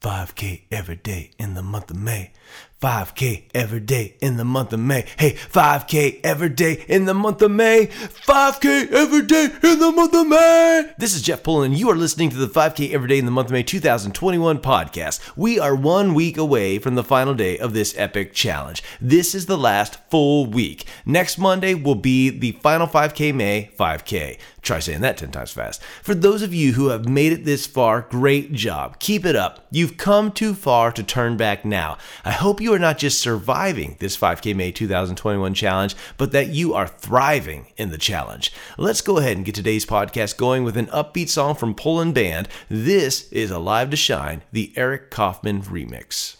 5K every day in the month of May. 5K every day in the month of May. Hey, 5K every day in the month of May. 5K every day in the month of May. This is Jeff Pullen, and you are listening to the 5K every day in the month of May 2021 podcast. We are one week away from the final day of this epic challenge. This is the last full week. Next Monday will be the final 5K May 5K. Try saying that 10 times fast. For those of you who have made it this far, great job. Keep it up. You've come too far to turn back now. I hope you are not just surviving this 5K May 2021 challenge, but that you are thriving in the challenge. Let's go ahead and get today's podcast going with an upbeat song from Poland Band. This is Alive to Shine, the Eric Kaufman remix.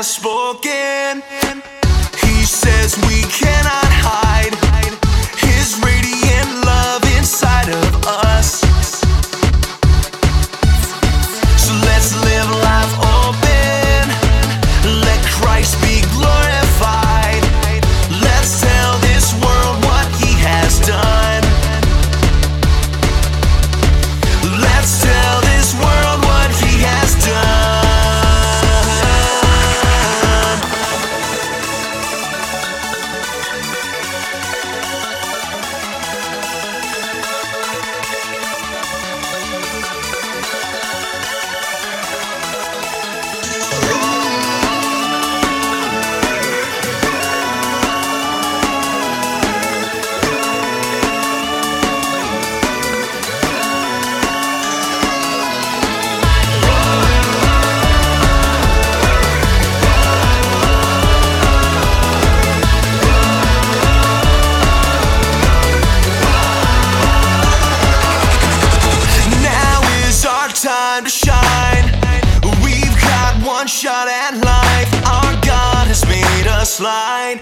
Has spoken. shot at life. Our God has made us light.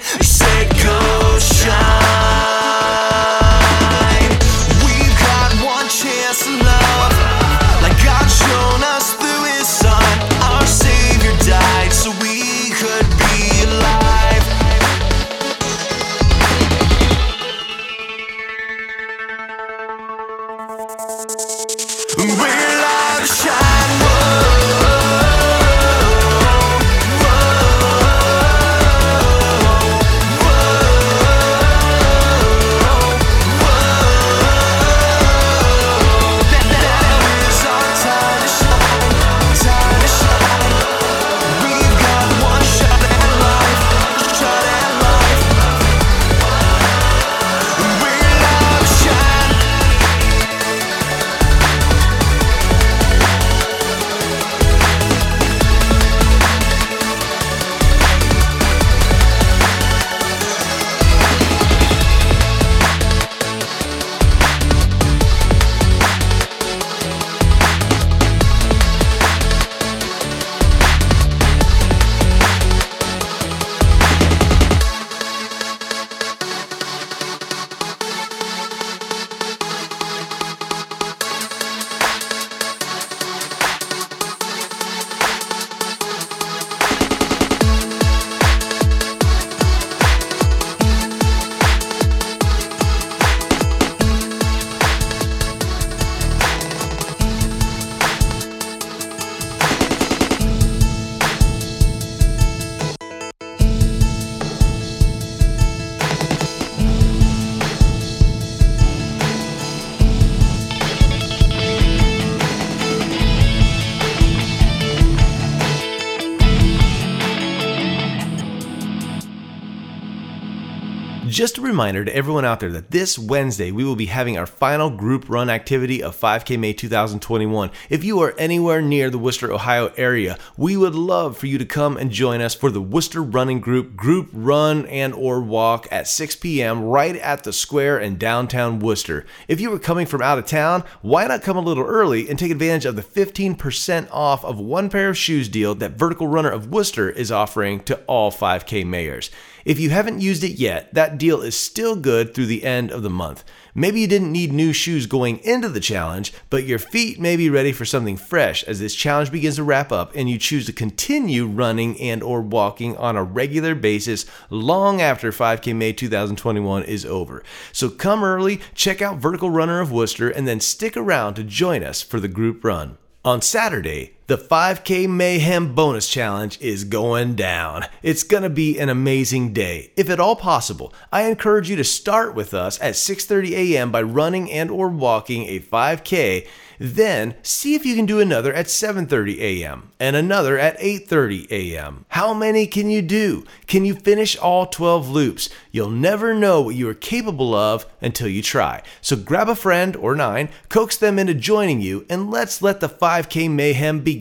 Reminder to everyone out there that this Wednesday we will be having our final group run activity of 5K May 2021. If you are anywhere near the Wooster, Ohio area, we would love for you to come and join us for the Wooster Running Group group run and or walk at 6 p.m. right at the square in downtown Wooster. If you are coming from out of town, why not come a little early and take advantage of the 15% off of one pair of shoes deal that Vertical Runner of Wooster is offering to all 5K mayors. If you haven't used it yet, that deal is still good through the end of the month. Maybe you didn't need new shoes going into the challenge, but your feet may be ready for something fresh as this challenge begins to wrap up and you choose to continue running and or walking on a regular basis long after 5K May 2021 is over. So come early, check out Vertical Runner of Wooster and then stick around to join us for the group run. On Saturday, the 5K Mayhem Bonus Challenge is going down. It's going to be an amazing day. If at all possible, I encourage you to start with us at 6:30 a.m. by running and or walking a 5K then see if you can do another at 7:30 a.m. and another at 8:30 a.m. How many can you do? Can you finish all 12 loops? You'll never know what you are capable of until you try. So grab a friend or 9, coax them into joining you and let's let the 5K mayhem begin.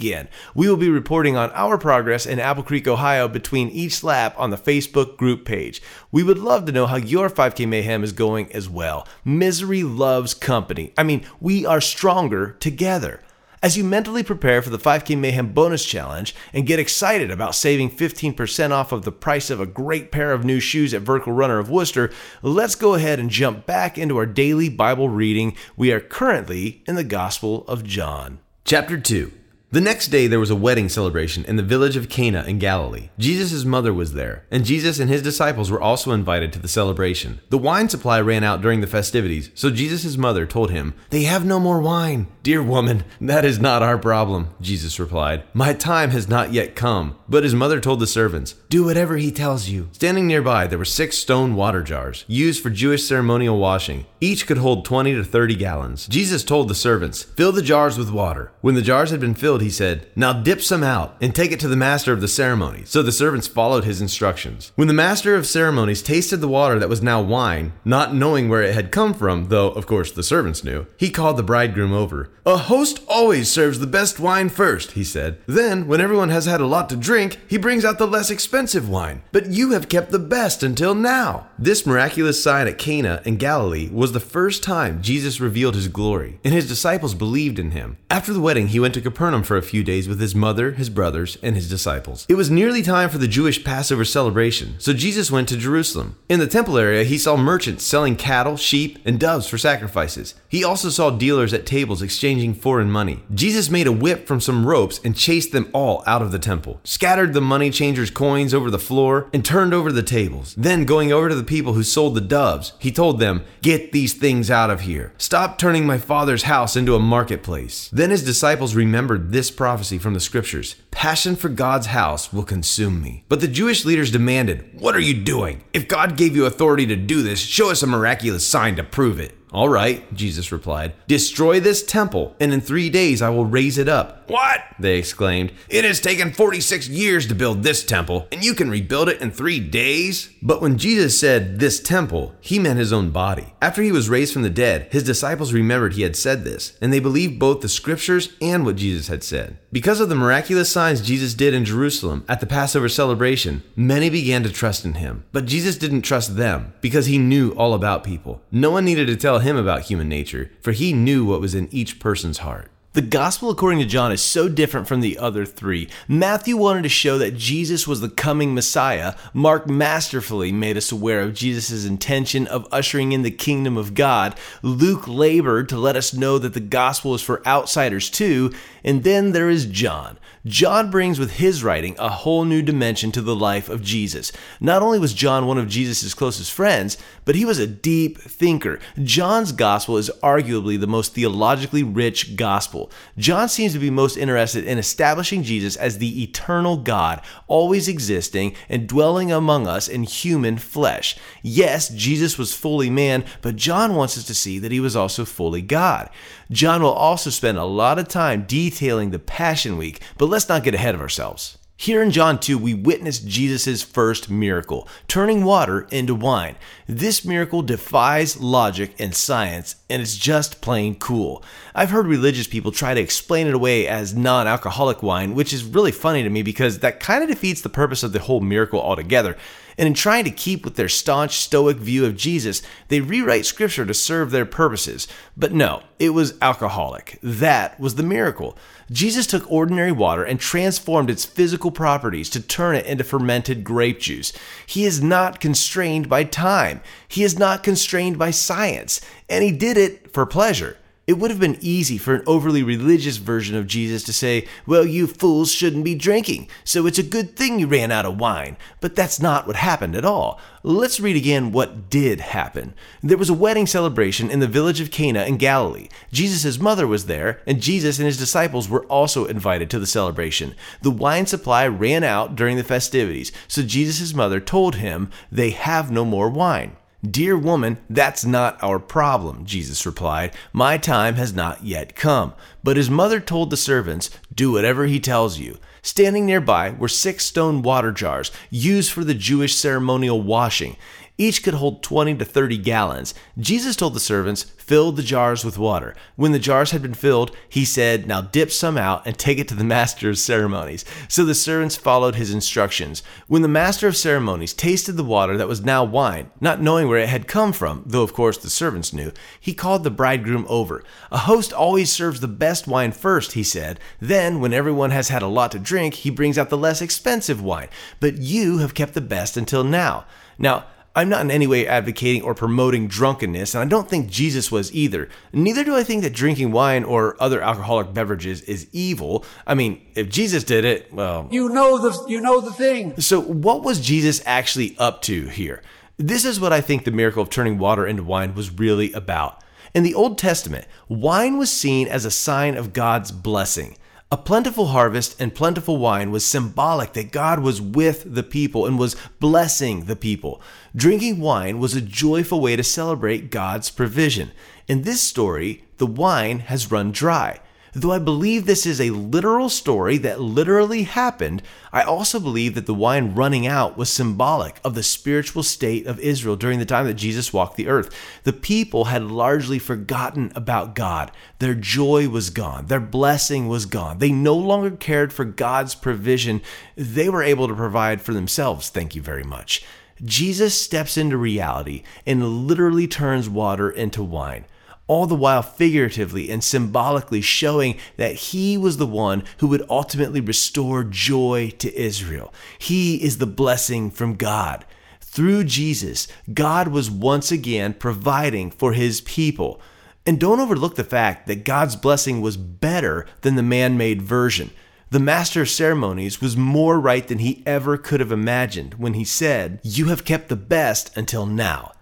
We will be reporting on our progress in Apple Creek, Ohio between each lap on the Facebook group page. We would love to know how your 5K mayhem is going as well. Misery loves company. I mean, we are stronger together. As you mentally prepare for the 5K Mayhem bonus challenge and get excited about saving 15% off of the price of a great pair of new shoes at Vertical Runner of Wooster, let's go ahead and jump back into our daily Bible reading. We are currently in the Gospel of John. Chapter 2 The next day there was a wedding celebration in the village of Cana in Galilee. Jesus' mother was there, and Jesus and his disciples were also invited to the celebration. The wine supply ran out during the festivities, so Jesus' mother told him, They have no more wine. Dear woman, that is not our problem, Jesus replied. My time has not yet come. But his mother told the servants, Do whatever he tells you. Standing nearby, there were six stone water jars, used for Jewish ceremonial washing. Each could hold 20 to 30 gallons. Jesus told the servants, Fill the jars with water. When the jars had been filled, he said, Now dip some out and take it to the master of the ceremony. So the servants followed his instructions. When the master of ceremonies tasted the water that was now wine, not knowing where it had come from, though of course the servants knew, he called the bridegroom over. A host always serves the best wine first, he said. Then, when everyone has had a lot to drink, he brings out the less expensive wine. But you have kept the best until now. This miraculous sign at Cana in Galilee was the first time Jesus revealed his glory, and his disciples believed in him. After the wedding, he went to Capernaum for a few days with his mother, his brothers, and his disciples. It was nearly time for the Jewish Passover celebration, so Jesus went to Jerusalem. In the temple area, he saw merchants selling cattle, sheep, and doves for sacrifices. He also saw dealers at tables exchanging foreign money. Jesus made a whip from some ropes and chased them all out of the temple, scattered the money changers' coins over the floor, and turned over the tables. Then, going over to the people who sold the doves, he told them, Get these things out of here. Stop turning my father's house into a marketplace. Then his disciples remembered this prophecy from the scriptures Passion for God's house will consume me. But the Jewish leaders demanded, What are you doing? If God gave you authority to do this, show us a miraculous sign to prove it. All right, Jesus replied. Destroy this temple, and in three days I will raise it up. What? They exclaimed. It has taken 46 years to build this temple, and you can rebuild it in three days? But when Jesus said this temple, he meant his own body. After he was raised from the dead, his disciples remembered he had said this, and they believed both the scriptures and what Jesus had said. Because of the miraculous signs Jesus did in Jerusalem at the Passover celebration, many began to trust in him. But Jesus didn't trust them because he knew all about people. No one needed to tell him about human nature, for he knew what was in each person's heart. The gospel according to John is so different from the other three. Matthew wanted to show that Jesus was the coming Messiah. Mark masterfully made us aware of Jesus' intention of ushering in the kingdom of God. Luke labored to let us know that the gospel is for outsiders too. And then there is John. John brings with his writing a whole new dimension to the life of Jesus. Not only was John one of Jesus' closest friends, but he was a deep thinker. John's gospel is arguably the most theologically rich gospel. John seems to be most interested in establishing Jesus as the eternal God, always existing and dwelling among us in human flesh. Yes, Jesus was fully man, but John wants us to see that he was also fully God. John will also spend a lot of time detailing the Passion Week, but let's not get ahead of ourselves. Here in John 2, we witness Jesus' first miracle, turning water into wine. This miracle defies logic and science, and it's just plain cool. I've heard religious people try to explain it away as non alcoholic wine, which is really funny to me because that kind of defeats the purpose of the whole miracle altogether. And in trying to keep with their staunch Stoic view of Jesus, they rewrite Scripture to serve their purposes. But no, it was alcoholic. That was the miracle. Jesus took ordinary water and transformed its physical properties to turn it into fermented grape juice. He is not constrained by time, he is not constrained by science, and he did it for pleasure. It would have been easy for an overly religious version of Jesus to say, Well, you fools shouldn't be drinking, so it's a good thing you ran out of wine. But that's not what happened at all. Let's read again what did happen. There was a wedding celebration in the village of Cana in Galilee. Jesus' mother was there, and Jesus and his disciples were also invited to the celebration. The wine supply ran out during the festivities, so Jesus' mother told him, They have no more wine. Dear woman, that's not our problem, Jesus replied. My time has not yet come. But his mother told the servants, Do whatever he tells you. Standing nearby were six stone water jars used for the Jewish ceremonial washing. Each could hold 20 to 30 gallons. Jesus told the servants, Fill the jars with water. When the jars had been filled, he said, Now dip some out and take it to the master of ceremonies. So the servants followed his instructions. When the master of ceremonies tasted the water that was now wine, not knowing where it had come from, though of course the servants knew, he called the bridegroom over. A host always serves the best wine first, he said. Then, when everyone has had a lot to drink, he brings out the less expensive wine. But you have kept the best until now. Now, I'm not in any way advocating or promoting drunkenness, and I don't think Jesus was either. Neither do I think that drinking wine or other alcoholic beverages is evil. I mean, if Jesus did it, well. You know the you know the thing. So, what was Jesus actually up to here? This is what I think the miracle of turning water into wine was really about. In the Old Testament, wine was seen as a sign of God's blessing. A plentiful harvest and plentiful wine was symbolic that God was with the people and was blessing the people. Drinking wine was a joyful way to celebrate God's provision. In this story, the wine has run dry. Though I believe this is a literal story that literally happened, I also believe that the wine running out was symbolic of the spiritual state of Israel during the time that Jesus walked the earth. The people had largely forgotten about God. Their joy was gone, their blessing was gone. They no longer cared for God's provision. They were able to provide for themselves. Thank you very much. Jesus steps into reality and literally turns water into wine all the while figuratively and symbolically showing that he was the one who would ultimately restore joy to Israel. He is the blessing from God. Through Jesus, God was once again providing for his people. And don't overlook the fact that God's blessing was better than the man made version. The master of ceremonies was more right than he ever could have imagined when he said, You have kept the best until now.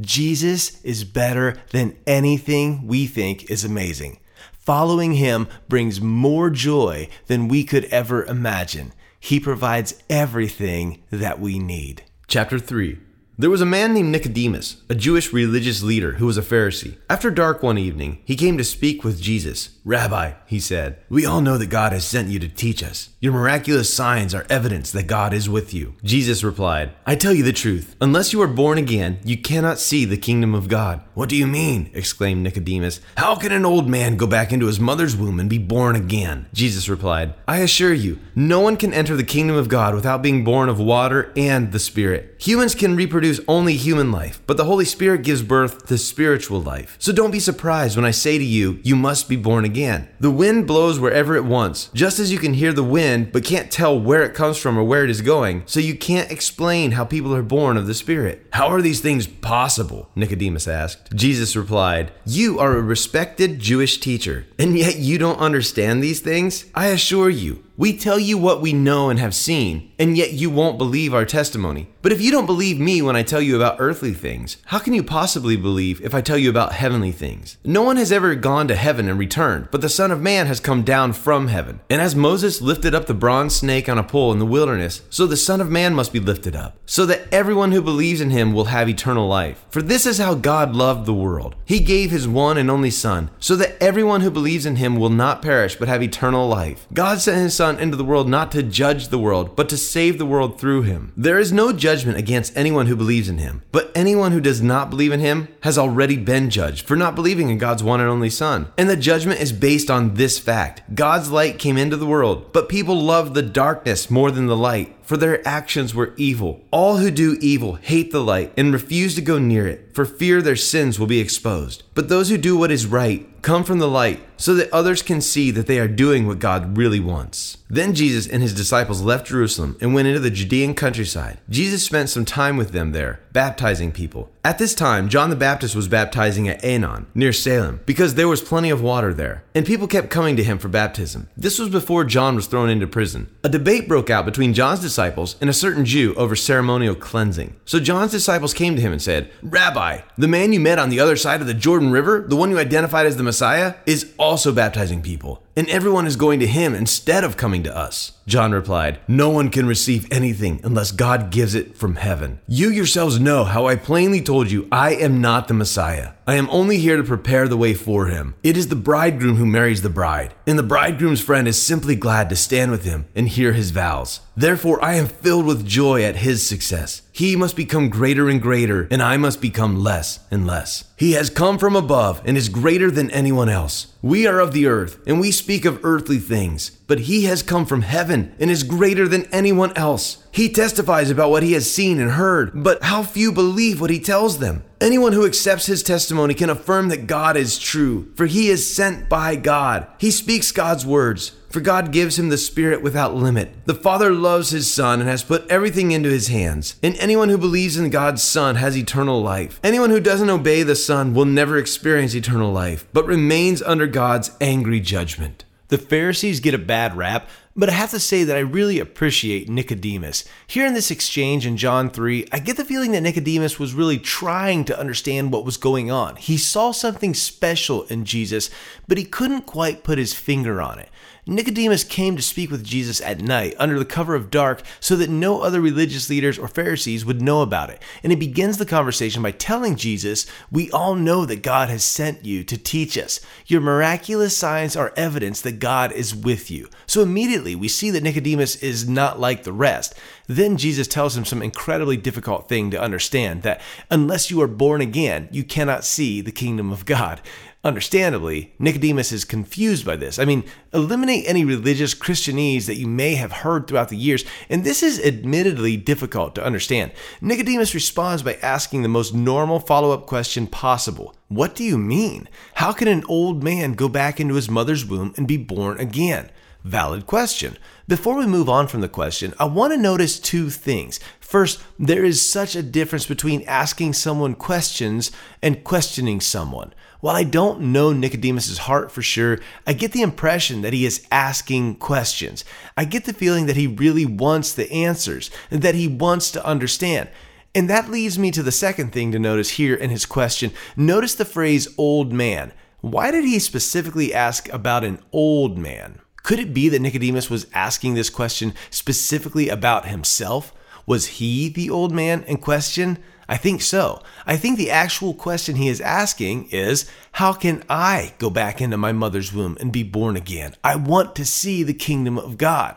Jesus is better than anything we think is amazing. Following him brings more joy than we could ever imagine. He provides everything that we need. Chapter 3 There was a man named Nicodemus, a Jewish religious leader who was a Pharisee. After dark one evening, he came to speak with Jesus. Rabbi, he said, we all know that God has sent you to teach us. Your miraculous signs are evidence that God is with you. Jesus replied, I tell you the truth. Unless you are born again, you cannot see the kingdom of God. What do you mean? exclaimed Nicodemus. How can an old man go back into his mother's womb and be born again? Jesus replied, I assure you, no one can enter the kingdom of God without being born of water and the Spirit. Humans can reproduce only human life, but the Holy Spirit gives birth to spiritual life. So don't be surprised when I say to you, you must be born again again. The wind blows wherever it wants, just as you can hear the wind but can't tell where it comes from or where it is going, so you can't explain how people are born of the Spirit. How are these things possible? Nicodemus asked. Jesus replied, You are a respected Jewish teacher, and yet you don't understand these things? I assure you, we tell you what we know and have seen, and yet you won't believe our testimony. But if you don't believe me when I tell you about earthly things, how can you possibly believe if I tell you about heavenly things? No one has ever gone to heaven and returned, but the Son of Man has come down from heaven. And as Moses lifted up the bronze snake on a pole in the wilderness, so the Son of Man must be lifted up, so that everyone who believes in him will have eternal life. For this is how God loved the world. He gave his one and only Son, so that everyone who believes in him will not perish but have eternal life. God sent his Son into the world not to judge the world, but to save the world through him. There is no judgment against anyone who believes in him, but anyone who does not believe in him has already been judged for not believing in God's one and only Son. And the judgment is based on this fact God's light came into the world, but people loved the darkness more than the light for their actions were evil. All who do evil hate the light and refuse to go near it, for fear their sins will be exposed. But those who do what is right come from the light, so that others can see that they are doing what God really wants. Then Jesus and his disciples left Jerusalem and went into the Judean countryside. Jesus spent some time with them there, baptizing people. At this time, John the Baptist was baptizing at Aenon, near Salem, because there was plenty of water there, and people kept coming to him for baptism. This was before John was thrown into prison. A debate broke out between John's disciples and a certain Jew over ceremonial cleansing. So John's disciples came to him and said, Rabbi, the man you met on the other side of the Jordan River, the one you identified as the Messiah, is also baptizing people and everyone is going to him instead of coming to us. John replied, No one can receive anything unless God gives it from heaven. You yourselves know how I plainly told you I am not the Messiah. I am only here to prepare the way for him. It is the bridegroom who marries the bride, and the bridegroom's friend is simply glad to stand with him and hear his vows. Therefore, I am filled with joy at his success. He must become greater and greater, and I must become less and less. He has come from above and is greater than anyone else. We are of the earth, and we speak of earthly things, but he has come from heaven and is greater than anyone else. He testifies about what he has seen and heard, but how few believe what he tells them. Anyone who accepts his testimony can affirm that God is true, for he is sent by God. He speaks God's words, for God gives him the Spirit without limit. The Father loves his Son and has put everything into his hands. And anyone who believes in God's Son has eternal life. Anyone who doesn't obey the Son will never experience eternal life, but remains under God's angry judgment. The Pharisees get a bad rap, but I have to say that I really appreciate Nicodemus. Here in this exchange in John 3, I get the feeling that Nicodemus was really trying to understand what was going on. He saw something special in Jesus, but he couldn't quite put his finger on it. Nicodemus came to speak with Jesus at night under the cover of dark so that no other religious leaders or Pharisees would know about it. And he begins the conversation by telling Jesus, We all know that God has sent you to teach us. Your miraculous signs are evidence that God is with you. So immediately we see that Nicodemus is not like the rest. Then Jesus tells him some incredibly difficult thing to understand that unless you are born again, you cannot see the kingdom of God. Understandably, Nicodemus is confused by this. I mean, eliminate any religious Christianese that you may have heard throughout the years, and this is admittedly difficult to understand. Nicodemus responds by asking the most normal follow up question possible What do you mean? How can an old man go back into his mother's womb and be born again? Valid question. Before we move on from the question, I want to notice two things. First, there is such a difference between asking someone questions and questioning someone. While I don't know Nicodemus's heart for sure, I get the impression that he is asking questions. I get the feeling that he really wants the answers and that he wants to understand. And that leads me to the second thing to notice here in his question. Notice the phrase old man. Why did he specifically ask about an old man? Could it be that Nicodemus was asking this question specifically about himself? Was he the old man in question? I think so. I think the actual question he is asking is How can I go back into my mother's womb and be born again? I want to see the kingdom of God.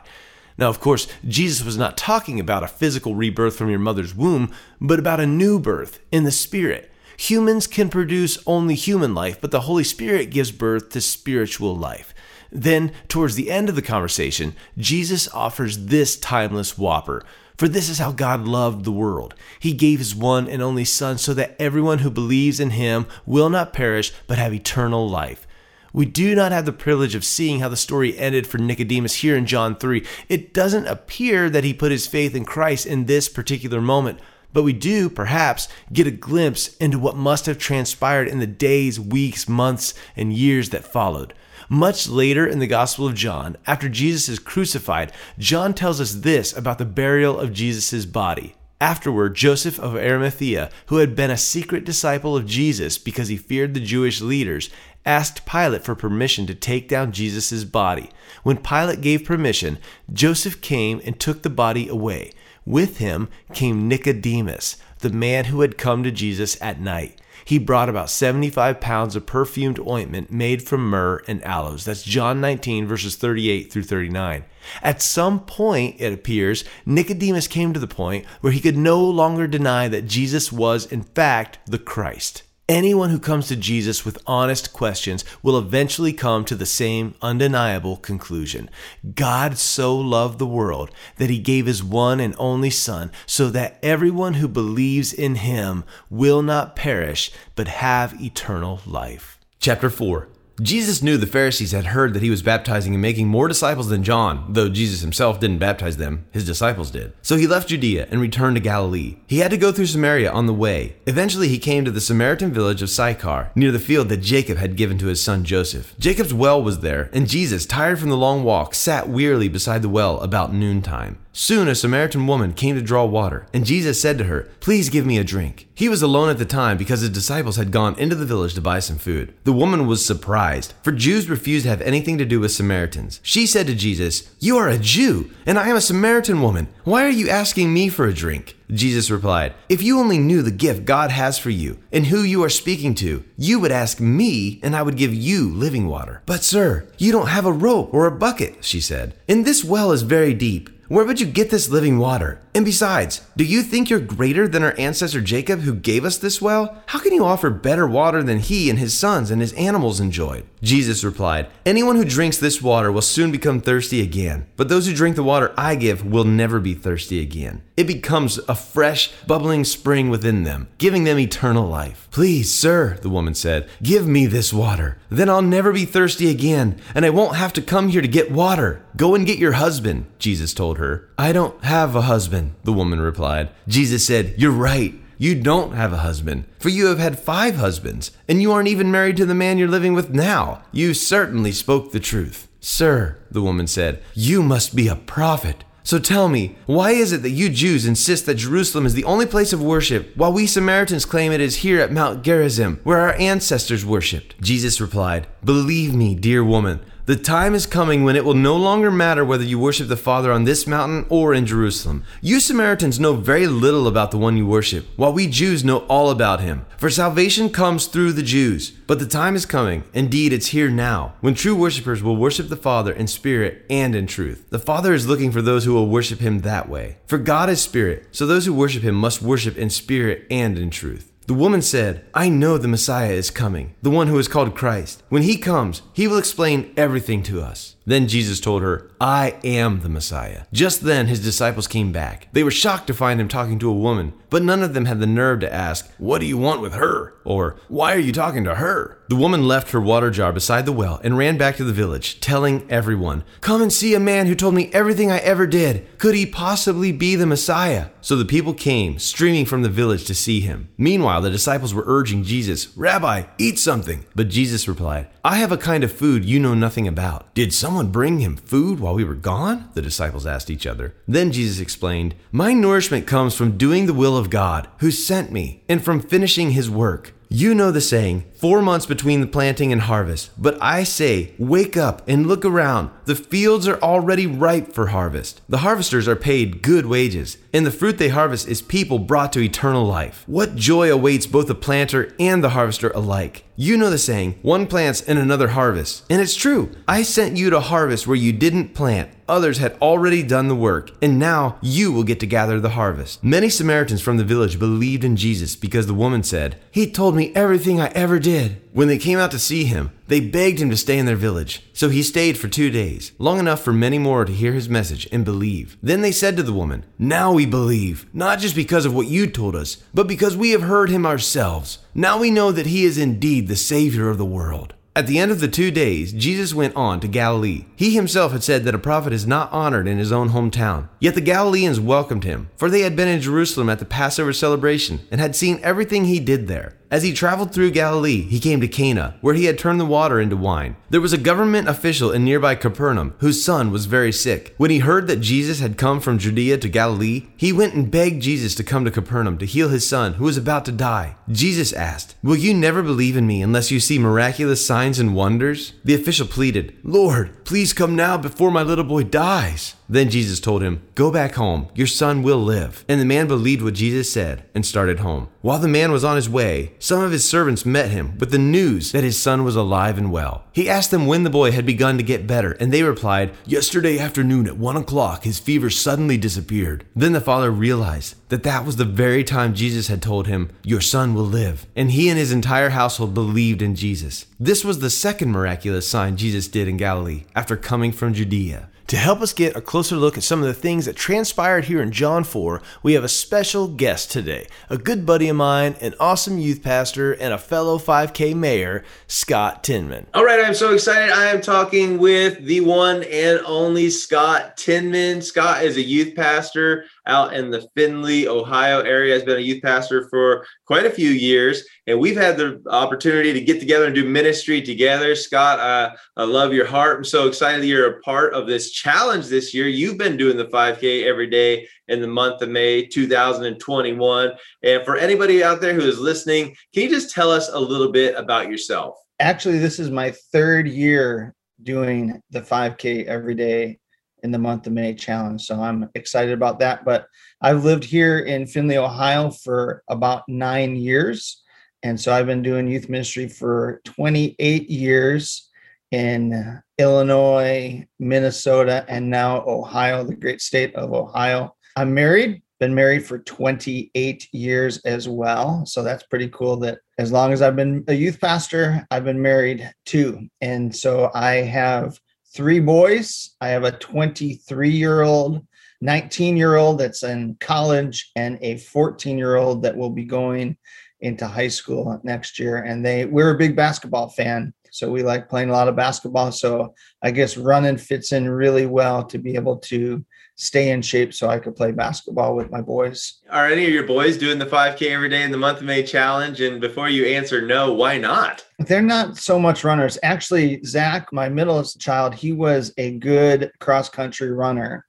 Now, of course, Jesus was not talking about a physical rebirth from your mother's womb, but about a new birth in the Spirit. Humans can produce only human life, but the Holy Spirit gives birth to spiritual life. Then, towards the end of the conversation, Jesus offers this timeless whopper. For this is how God loved the world. He gave his one and only Son so that everyone who believes in him will not perish but have eternal life. We do not have the privilege of seeing how the story ended for Nicodemus here in John 3. It doesn't appear that he put his faith in Christ in this particular moment, but we do, perhaps, get a glimpse into what must have transpired in the days, weeks, months, and years that followed. Much later in the Gospel of John, after Jesus is crucified, John tells us this about the burial of Jesus' body. Afterward, Joseph of Arimathea, who had been a secret disciple of Jesus because he feared the Jewish leaders, asked Pilate for permission to take down Jesus' body. When Pilate gave permission, Joseph came and took the body away. With him came Nicodemus, the man who had come to Jesus at night. He brought about 75 pounds of perfumed ointment made from myrrh and aloes. That's John 19, verses 38 through 39. At some point, it appears, Nicodemus came to the point where he could no longer deny that Jesus was, in fact, the Christ. Anyone who comes to Jesus with honest questions will eventually come to the same undeniable conclusion. God so loved the world that he gave his one and only Son so that everyone who believes in him will not perish but have eternal life. Chapter 4 Jesus knew the Pharisees had heard that he was baptizing and making more disciples than John, though Jesus himself didn't baptize them, his disciples did. So he left Judea and returned to Galilee. He had to go through Samaria on the way. Eventually, he came to the Samaritan village of Sychar, near the field that Jacob had given to his son Joseph. Jacob's well was there, and Jesus, tired from the long walk, sat wearily beside the well about noontime. Soon a Samaritan woman came to draw water, and Jesus said to her, Please give me a drink. He was alone at the time because his disciples had gone into the village to buy some food. The woman was surprised, for Jews refused to have anything to do with Samaritans. She said to Jesus, You are a Jew, and I am a Samaritan woman. Why are you asking me for a drink? Jesus replied, If you only knew the gift God has for you and who you are speaking to, you would ask me, and I would give you living water. But, sir, you don't have a rope or a bucket, she said, and this well is very deep. Where would you get this living water? And besides, do you think you're greater than our ancestor Jacob who gave us this well? How can you offer better water than he and his sons and his animals enjoyed? Jesus replied, Anyone who drinks this water will soon become thirsty again, but those who drink the water I give will never be thirsty again. It becomes a fresh, bubbling spring within them, giving them eternal life. Please, sir, the woman said, give me this water. Then I'll never be thirsty again, and I won't have to come here to get water. Go and get your husband, Jesus told her. I don't have a husband, the woman replied. Jesus said, You're right. You don't have a husband, for you have had five husbands, and you aren't even married to the man you're living with now. You certainly spoke the truth. Sir, the woman said, you must be a prophet. So tell me, why is it that you Jews insist that Jerusalem is the only place of worship, while we Samaritans claim it is here at Mount Gerizim, where our ancestors worshipped? Jesus replied, Believe me, dear woman, the time is coming when it will no longer matter whether you worship the Father on this mountain or in Jerusalem. You Samaritans know very little about the one you worship, while we Jews know all about him. For salvation comes through the Jews. But the time is coming, indeed it's here now, when true worshippers will worship the Father in spirit and in truth. The Father is looking for those who will worship him that way. For God is spirit, so those who worship him must worship in spirit and in truth. The woman said, I know the Messiah is coming, the one who is called Christ. When he comes, he will explain everything to us. Then Jesus told her, I am the Messiah. Just then his disciples came back. They were shocked to find him talking to a woman, but none of them had the nerve to ask, What do you want with her? Or, Why are you talking to her? The woman left her water jar beside the well and ran back to the village, telling everyone, Come and see a man who told me everything I ever did. Could he possibly be the Messiah? So the people came, streaming from the village to see him. Meanwhile, the disciples were urging Jesus, Rabbi, eat something. But Jesus replied, I have a kind of food you know nothing about. Did someone bring him food while we were gone? The disciples asked each other. Then Jesus explained, My nourishment comes from doing the will of God, who sent me, and from finishing his work. You know the saying, four months between the planting and harvest. But I say, wake up and look around. The fields are already ripe for harvest. The harvesters are paid good wages, and the fruit they harvest is people brought to eternal life. What joy awaits both the planter and the harvester alike. You know the saying, one plants and another harvests. And it's true. I sent you to harvest where you didn't plant. Others had already done the work, and now you will get to gather the harvest. Many Samaritans from the village believed in Jesus because the woman said, He told me everything I ever did. When they came out to see him, they begged him to stay in their village. So he stayed for two days, long enough for many more to hear his message and believe. Then they said to the woman, Now we believe, not just because of what you told us, but because we have heard him ourselves. Now we know that he is indeed the Savior of the world. At the end of the two days, Jesus went on to Galilee. He himself had said that a prophet is not honored in his own hometown. Yet the Galileans welcomed him, for they had been in Jerusalem at the Passover celebration and had seen everything he did there. As he traveled through Galilee, he came to Cana, where he had turned the water into wine. There was a government official in nearby Capernaum whose son was very sick. When he heard that Jesus had come from Judea to Galilee, he went and begged Jesus to come to Capernaum to heal his son, who was about to die. Jesus asked, Will you never believe in me unless you see miraculous signs and wonders? The official pleaded, Lord, please come now before my little boy dies. Then Jesus told him, Go back home, your son will live. And the man believed what Jesus said and started home. While the man was on his way, some of his servants met him with the news that his son was alive and well. He asked them when the boy had begun to get better, and they replied, Yesterday afternoon at one o'clock, his fever suddenly disappeared. Then the father realized that that was the very time Jesus had told him, Your son will live. And he and his entire household believed in Jesus. This was the second miraculous sign Jesus did in Galilee after coming from Judea. To help us get a closer look at some of the things that transpired here in John 4, we have a special guest today. A good buddy of mine, an awesome youth pastor, and a fellow 5K mayor, Scott Tinman. All right, I'm so excited. I am talking with the one and only Scott Tinman. Scott is a youth pastor out in the Findlay, Ohio area. Has been a youth pastor for quite a few years, and we've had the opportunity to get together and do ministry together. Scott, uh, I love your heart. I'm so excited that you're a part of this challenge this year. You've been doing the 5K every day in the month of May 2021. And for anybody out there who is listening, can you just tell us a little bit about yourself? Actually, this is my third year doing the 5K every day in the month of May challenge. So I'm excited about that. But I've lived here in Findlay, Ohio for about nine years. And so I've been doing youth ministry for 28 years in Illinois, Minnesota, and now Ohio, the great state of Ohio. I'm married, been married for 28 years as well. So that's pretty cool that as long as I've been a youth pastor, I've been married too. And so I have three boys. I have a 23 year old, 19 year old that's in college, and a 14 year old that will be going into high school next year. And they, we're a big basketball fan. So we like playing a lot of basketball. So I guess running fits in really well to be able to stay in shape so I could play basketball with my boys. Are any of your boys doing the 5K every day in the month of May challenge? And before you answer no, why not? They're not so much runners. Actually, Zach, my middle child, he was a good cross country runner,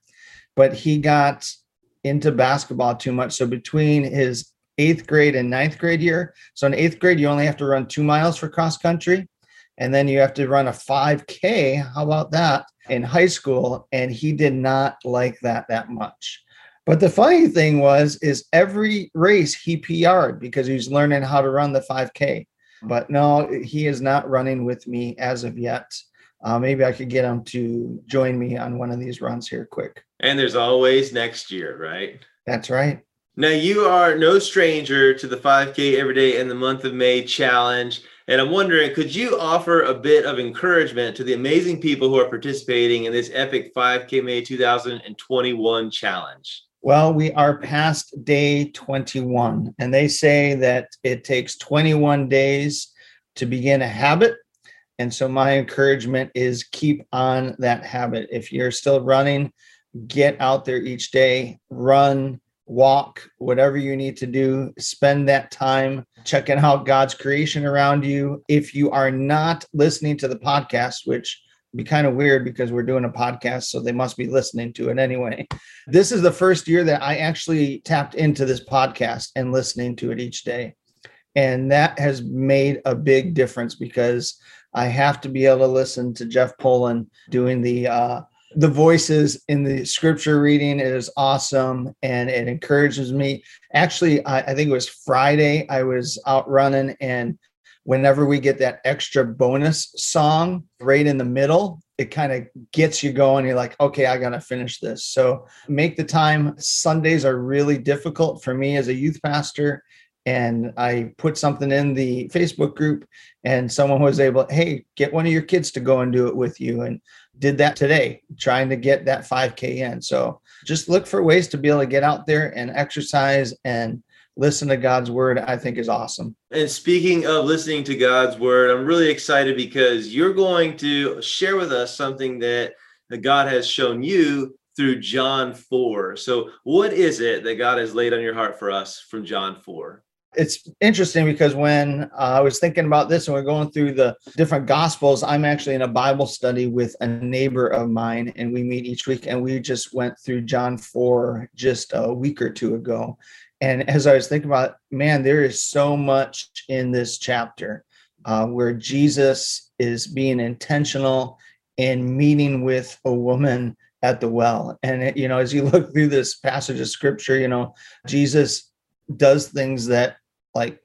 but he got into basketball too much. So between his eighth grade and ninth grade year, so in eighth grade, you only have to run two miles for cross country. And then you have to run a 5K. How about that in high school? And he did not like that that much. But the funny thing was, is every race he PR'd because he was learning how to run the 5K. But no, he is not running with me as of yet. Uh, maybe I could get him to join me on one of these runs here quick. And there's always next year, right? That's right. Now, you are no stranger to the 5K every day in the month of May challenge. And I'm wondering, could you offer a bit of encouragement to the amazing people who are participating in this epic 5K May 2021 challenge? Well, we are past day 21, and they say that it takes 21 days to begin a habit. And so, my encouragement is keep on that habit. If you're still running, get out there each day, run, walk, whatever you need to do. Spend that time checking out God's creation around you. If you are not listening to the podcast, which be kind of weird because we're doing a podcast, so they must be listening to it anyway. This is the first year that I actually tapped into this podcast and listening to it each day. And that has made a big difference because I have to be able to listen to Jeff Poland doing the uh, the voices in the scripture reading is awesome and it encourages me. Actually, I, I think it was Friday. I was out running and whenever we get that extra bonus song right in the middle, it kind of gets you going. You're like, okay, I got to finish this. So make the time. Sundays are really difficult for me as a youth pastor. And I put something in the Facebook group, and someone was able, hey, get one of your kids to go and do it with you. And did that today, trying to get that 5K in. So just look for ways to be able to get out there and exercise and listen to God's word, I think is awesome. And speaking of listening to God's word, I'm really excited because you're going to share with us something that God has shown you through John 4. So, what is it that God has laid on your heart for us from John 4? It's interesting because when uh, I was thinking about this and we're going through the different gospels, I'm actually in a Bible study with a neighbor of mine, and we meet each week. And we just went through John 4 just a week or two ago. And as I was thinking about, man, there is so much in this chapter uh, where Jesus is being intentional in meeting with a woman at the well. And, it, you know, as you look through this passage of scripture, you know, Jesus does things that like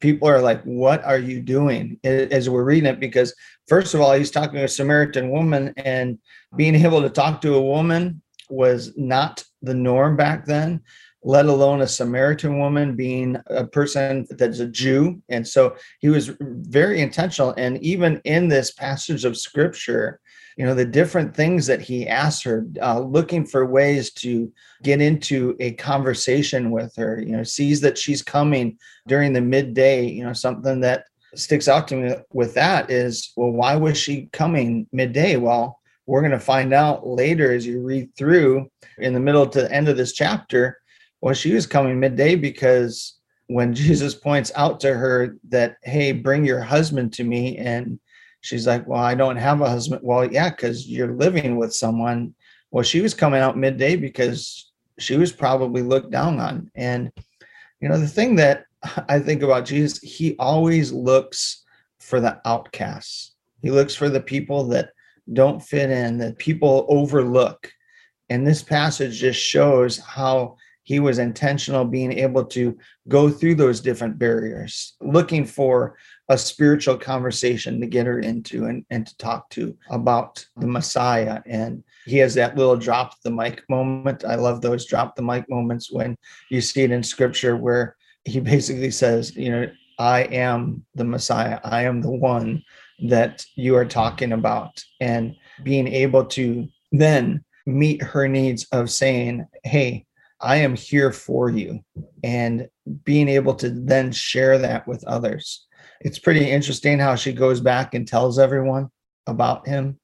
people are like, what are you doing as we're reading it? Because, first of all, he's talking to a Samaritan woman, and being able to talk to a woman was not the norm back then let alone a Samaritan woman being a person that's a Jew. And so he was very intentional. And even in this passage of scripture, you know, the different things that he asked her, uh, looking for ways to get into a conversation with her, you know, sees that she's coming during the midday, you know, something that sticks out to me with that is, well, why was she coming midday? Well, we're going to find out later as you read through in the middle to the end of this chapter well, she was coming midday because when Jesus points out to her that, hey, bring your husband to me, and she's like, well, I don't have a husband. Well, yeah, because you're living with someone. Well, she was coming out midday because she was probably looked down on. And, you know, the thing that I think about Jesus, he always looks for the outcasts. He looks for the people that don't fit in, that people overlook. And this passage just shows how he was intentional being able to go through those different barriers looking for a spiritual conversation to get her into and, and to talk to about the messiah. And he has that little drop the mic moment. I love those drop the mic moments when you see it in scripture where he basically says you know i am the messiah. I am the one that you are talking about. And being able to then meet her needs of saying hey I am here for you. And being able to then share that with others. It's pretty interesting how she goes back and tells everyone about him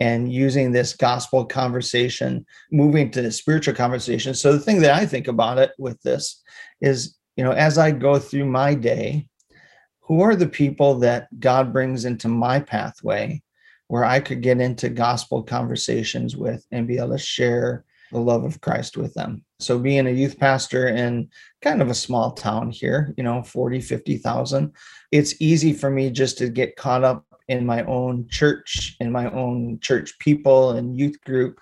and using this gospel conversation, moving to the spiritual conversation. So the thing that I think about it with this is, you know, as I go through my day, who are the people that God brings into my pathway where I could get into gospel conversations with and be able to share the love of Christ with them. So being a youth pastor in kind of a small town here, you know, 40, 50,000, it's easy for me just to get caught up in my own church, in my own church people and youth group.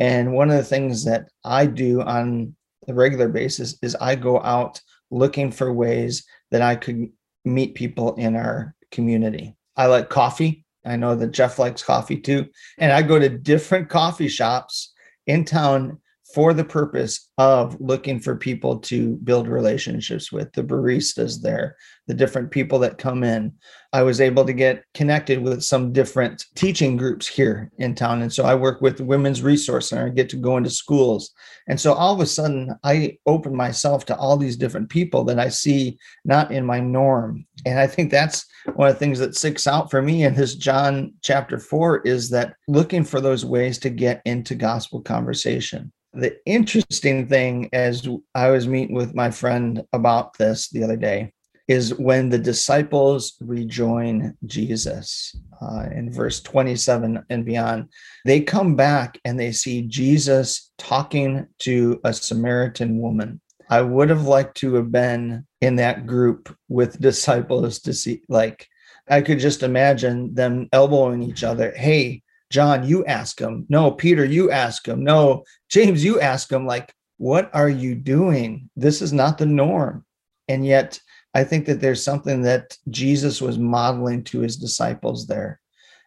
And one of the things that I do on a regular basis is I go out looking for ways that I could meet people in our community. I like coffee. I know that Jeff likes coffee too. And I go to different coffee shops in town for the purpose of looking for people to build relationships with the baristas there, the different people that come in. I was able to get connected with some different teaching groups here in town. And so I work with Women's Resource Center, I get to go into schools. And so all of a sudden, I open myself to all these different people that I see not in my norm. And I think that's one of the things that sticks out for me in this John chapter four is that looking for those ways to get into gospel conversation the interesting thing as I was meeting with my friend about this the other day is when the disciples rejoin Jesus uh, in verse 27 and beyond, they come back and they see Jesus talking to a Samaritan woman. I would have liked to have been in that group with disciples to see, like, I could just imagine them elbowing each other. Hey, John, you ask him. No, Peter, you ask him. No, James, you ask him. Like, what are you doing? This is not the norm. And yet, I think that there's something that Jesus was modeling to his disciples there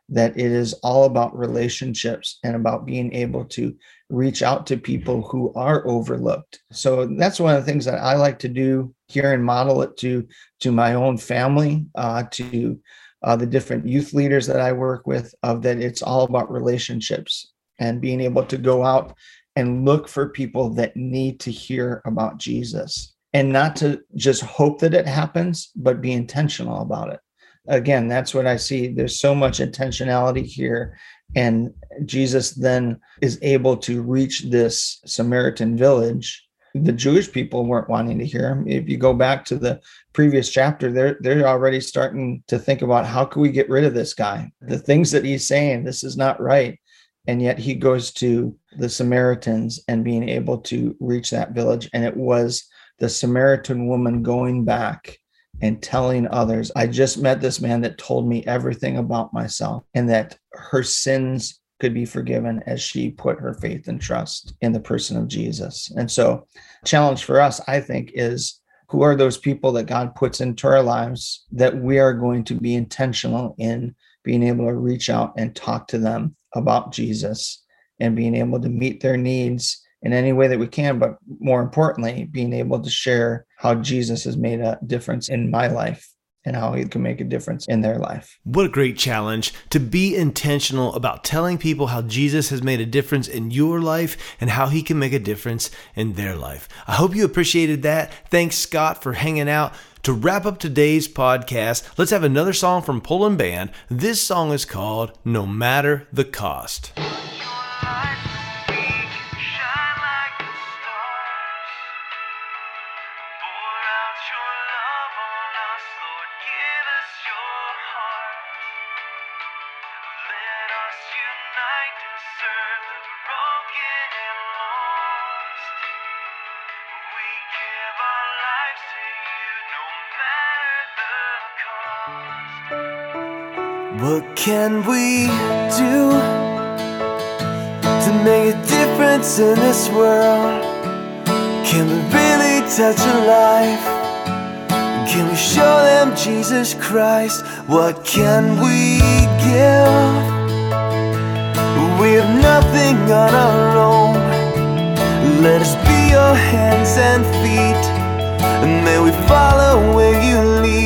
that it is all about relationships and about being able to reach out to people who are overlooked. So that's one of the things that I like to do here and model it to to my own family, uh, to uh, the different youth leaders that I work with, of that it's all about relationships and being able to go out and look for people that need to hear about Jesus. and not to just hope that it happens, but be intentional about it. Again, that's what I see. There's so much intentionality here. And Jesus then is able to reach this Samaritan village. The Jewish people weren't wanting to hear him. If you go back to the previous chapter, they're they're already starting to think about how can we get rid of this guy? The things that he's saying, this is not right. And yet he goes to the Samaritans and being able to reach that village. And it was the Samaritan woman going back and telling others, I just met this man that told me everything about myself and that her sins could be forgiven as she put her faith and trust in the person of Jesus. And so, challenge for us, I think, is who are those people that God puts into our lives that we are going to be intentional in being able to reach out and talk to them about Jesus and being able to meet their needs in any way that we can, but more importantly, being able to share how Jesus has made a difference in my life and how he can make a difference in their life. What a great challenge to be intentional about telling people how Jesus has made a difference in your life and how he can make a difference in their life. I hope you appreciated that. Thanks, Scott, for hanging out. To wrap up today's podcast, let's have another song from Poland Band. This song is called No Matter the Cost. What can we do to make a difference in this world? Can we really touch a life? Can we show them Jesus Christ? What can we give? We have nothing on our own. Let us be your hands and feet, and may we follow where you lead.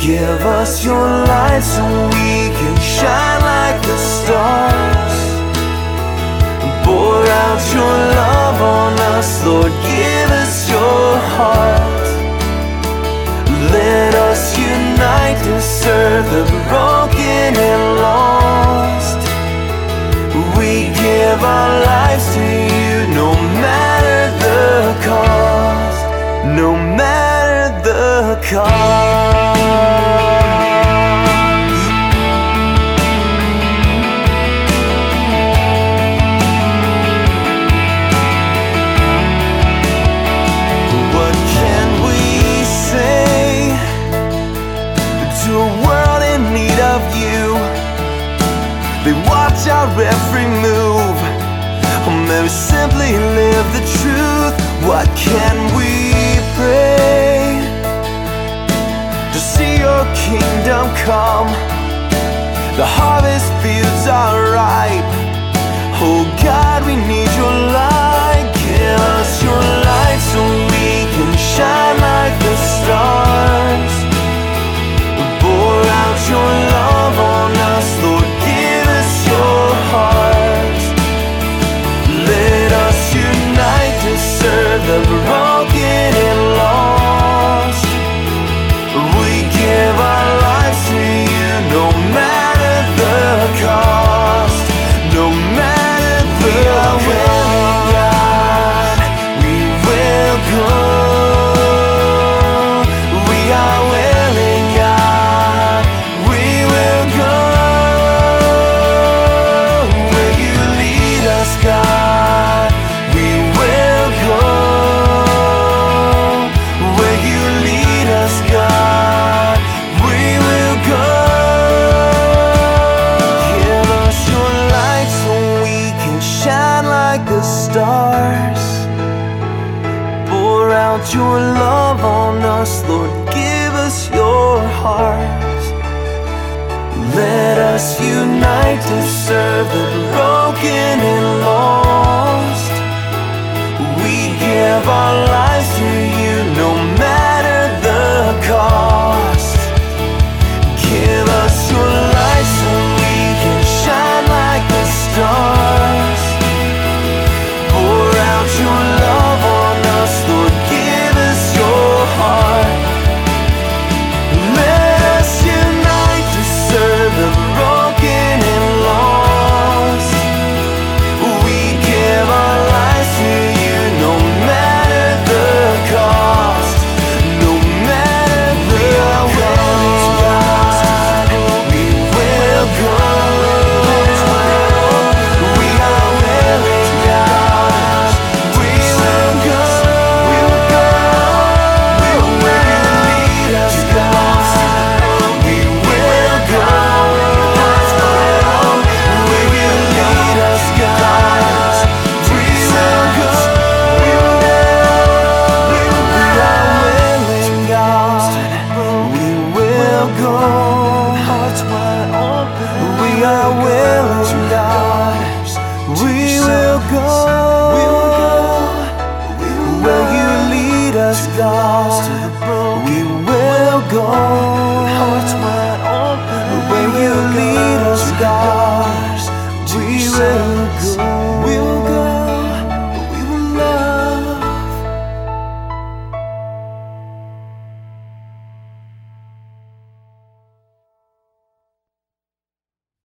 Give us your light so we shine like the stars. Pour out your love on us, Lord. Give us your heart. Let us unite to serve the broken and lost. We give our lives to